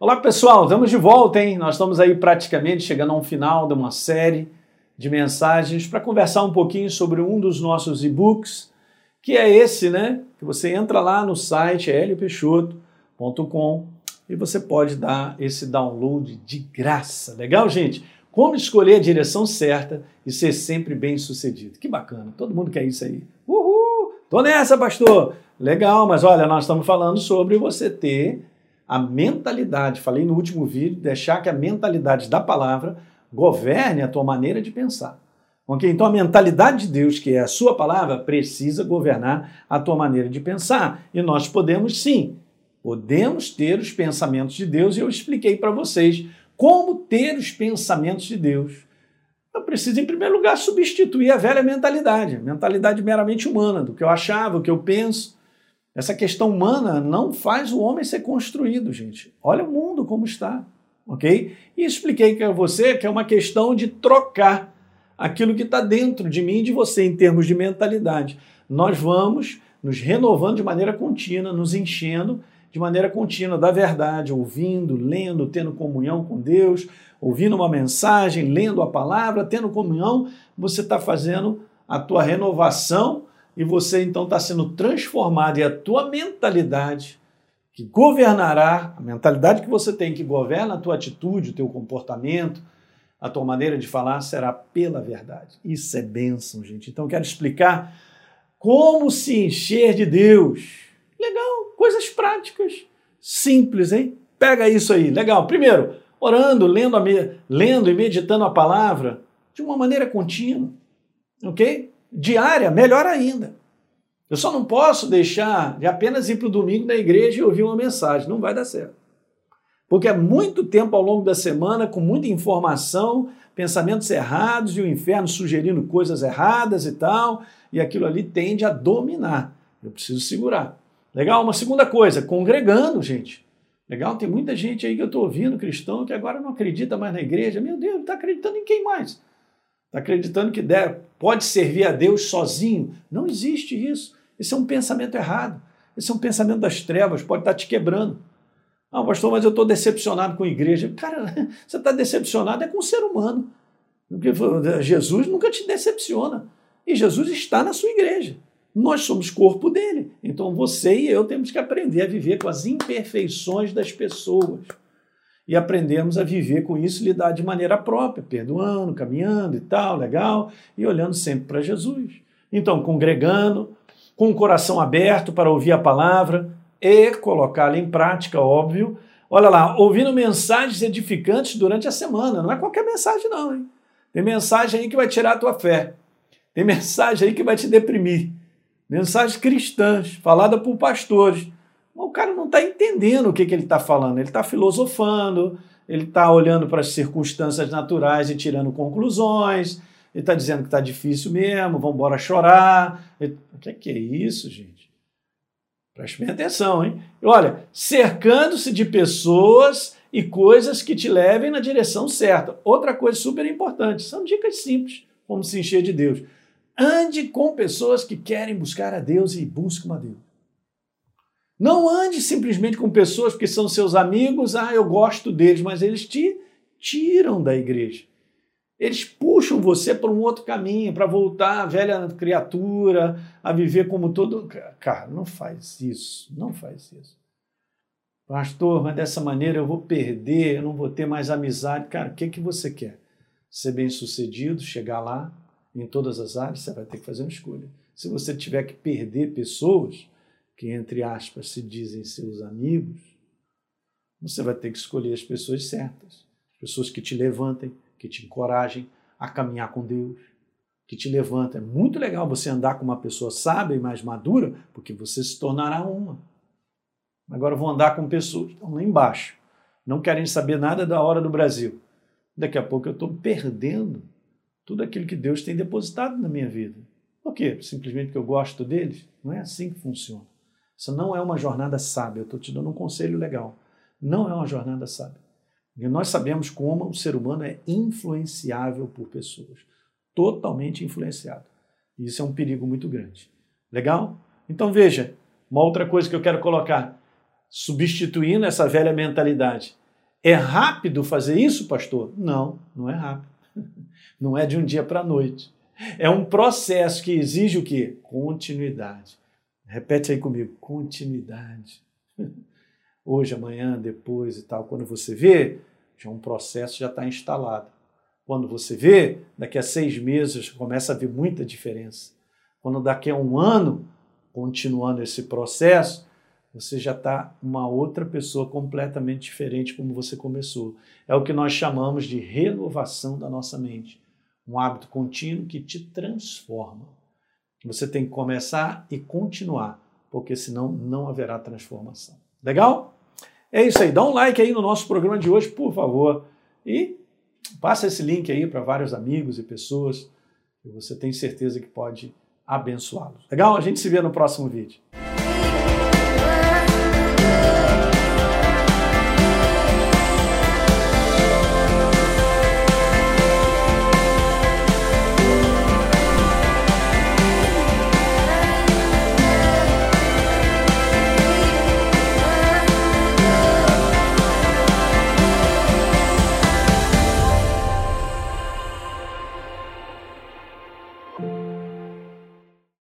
Olá pessoal, estamos de volta, hein? Nós estamos aí praticamente chegando a um final de uma série de mensagens para conversar um pouquinho sobre um dos nossos e-books, que é esse, né? Que você entra lá no site heliopeixoto.com e você pode dar esse download de graça. Legal, gente? Como escolher a direção certa e ser sempre bem sucedido. Que bacana, todo mundo quer isso aí. Uhul! Tô nessa, pastor! Legal, mas olha, nós estamos falando sobre você ter a mentalidade, falei no último vídeo, deixar que a mentalidade da palavra governe a tua maneira de pensar. Ok? Então a mentalidade de Deus, que é a sua palavra, precisa governar a tua maneira de pensar. E nós podemos sim, podemos ter os pensamentos de Deus, e eu expliquei para vocês como ter os pensamentos de Deus. Eu preciso, em primeiro lugar, substituir a velha mentalidade, mentalidade meramente humana, do que eu achava, o que eu penso. Essa questão humana não faz o homem ser construído, gente. Olha o mundo como está, ok? E expliquei para você que é uma questão de trocar aquilo que está dentro de mim e de você em termos de mentalidade. Nós vamos nos renovando de maneira contínua, nos enchendo de maneira contínua da verdade, ouvindo, lendo, tendo comunhão com Deus, ouvindo uma mensagem, lendo a palavra, tendo comunhão, você está fazendo a tua renovação e você então está sendo transformado e a tua mentalidade que governará, a mentalidade que você tem que governa a tua atitude, o teu comportamento, a tua maneira de falar será pela verdade. Isso é bênção, gente. Então quero explicar como se encher de Deus. Legal, coisas práticas, simples, hein? Pega isso aí. Legal. Primeiro, orando, lendo, lendo e meditando a palavra de uma maneira contínua. OK? Diária, melhor ainda. Eu só não posso deixar de apenas ir para o domingo na igreja e ouvir uma mensagem. Não vai dar certo. Porque é muito tempo ao longo da semana, com muita informação, pensamentos errados e o inferno sugerindo coisas erradas e tal, e aquilo ali tende a dominar. Eu preciso segurar. Legal? Uma segunda coisa, congregando, gente. Legal? Tem muita gente aí que eu estou ouvindo, cristão, que agora não acredita mais na igreja. Meu Deus, está acreditando em quem mais? Está acreditando que deve, pode servir a Deus sozinho. Não existe isso. Esse é um pensamento errado. Esse é um pensamento das trevas, pode estar te quebrando. Ah, pastor, mas eu estou decepcionado com a igreja. Cara, você está decepcionado é com o ser humano. Jesus nunca te decepciona. E Jesus está na sua igreja. Nós somos corpo dele. Então você e eu temos que aprender a viver com as imperfeições das pessoas e aprendemos a viver com isso e lidar de maneira própria, perdoando, caminhando e tal, legal, e olhando sempre para Jesus. Então, congregando, com o coração aberto para ouvir a palavra e colocá-la em prática, óbvio. Olha lá, ouvindo mensagens edificantes durante a semana, não é qualquer mensagem, não, hein? Tem mensagem aí que vai tirar a tua fé. Tem mensagem aí que vai te deprimir. Mensagens cristãs, falada por pastores o cara não está entendendo o que, que ele está falando. Ele está filosofando, ele está olhando para as circunstâncias naturais e tirando conclusões. Ele está dizendo que está difícil mesmo, vamos embora chorar. Ele... O que é, que é isso, gente? Preste bem atenção, hein? olha, cercando-se de pessoas e coisas que te levem na direção certa. Outra coisa super importante, são dicas simples, como se encher de Deus. Ande com pessoas que querem buscar a Deus e buscam a Deus. Não ande simplesmente com pessoas porque são seus amigos, ah, eu gosto deles, mas eles te tiram da igreja. Eles puxam você para um outro caminho, para voltar à velha criatura, a viver como todo. Cara, não faz isso, não faz isso. Pastor, mas dessa maneira eu vou perder, eu não vou ter mais amizade. Cara, o que, que você quer? Ser bem sucedido, chegar lá em todas as áreas, você vai ter que fazer uma escolha. Se você tiver que perder pessoas, que, entre aspas, se dizem seus amigos, você vai ter que escolher as pessoas certas, pessoas que te levantem, que te encorajem a caminhar com Deus, que te levantem. É muito legal você andar com uma pessoa sábia e mais madura, porque você se tornará uma. Agora vou andar com pessoas que estão lá embaixo, não querem saber nada da hora do Brasil. Daqui a pouco eu estou perdendo tudo aquilo que Deus tem depositado na minha vida. Por quê? Simplesmente porque eu gosto deles? Não é assim que funciona. Isso não é uma jornada sábia. Eu estou te dando um conselho legal. Não é uma jornada sábia. E nós sabemos como o ser humano é influenciável por pessoas. Totalmente influenciado. E isso é um perigo muito grande. Legal? Então veja, uma outra coisa que eu quero colocar, substituindo essa velha mentalidade. É rápido fazer isso, pastor? Não, não é rápido. Não é de um dia para a noite. É um processo que exige o quê? Continuidade. Repete aí comigo, continuidade. Hoje, amanhã, depois e tal. Quando você vê, já um processo já está instalado. Quando você vê, daqui a seis meses começa a ver muita diferença. Quando daqui a um ano, continuando esse processo, você já está uma outra pessoa completamente diferente como você começou. É o que nós chamamos de renovação da nossa mente. Um hábito contínuo que te transforma. Você tem que começar e continuar, porque senão não haverá transformação. Legal? É isso aí. Dá um like aí no nosso programa de hoje, por favor. E passa esse link aí para vários amigos e pessoas que você tem certeza que pode abençoá-los. Legal? A gente se vê no próximo vídeo.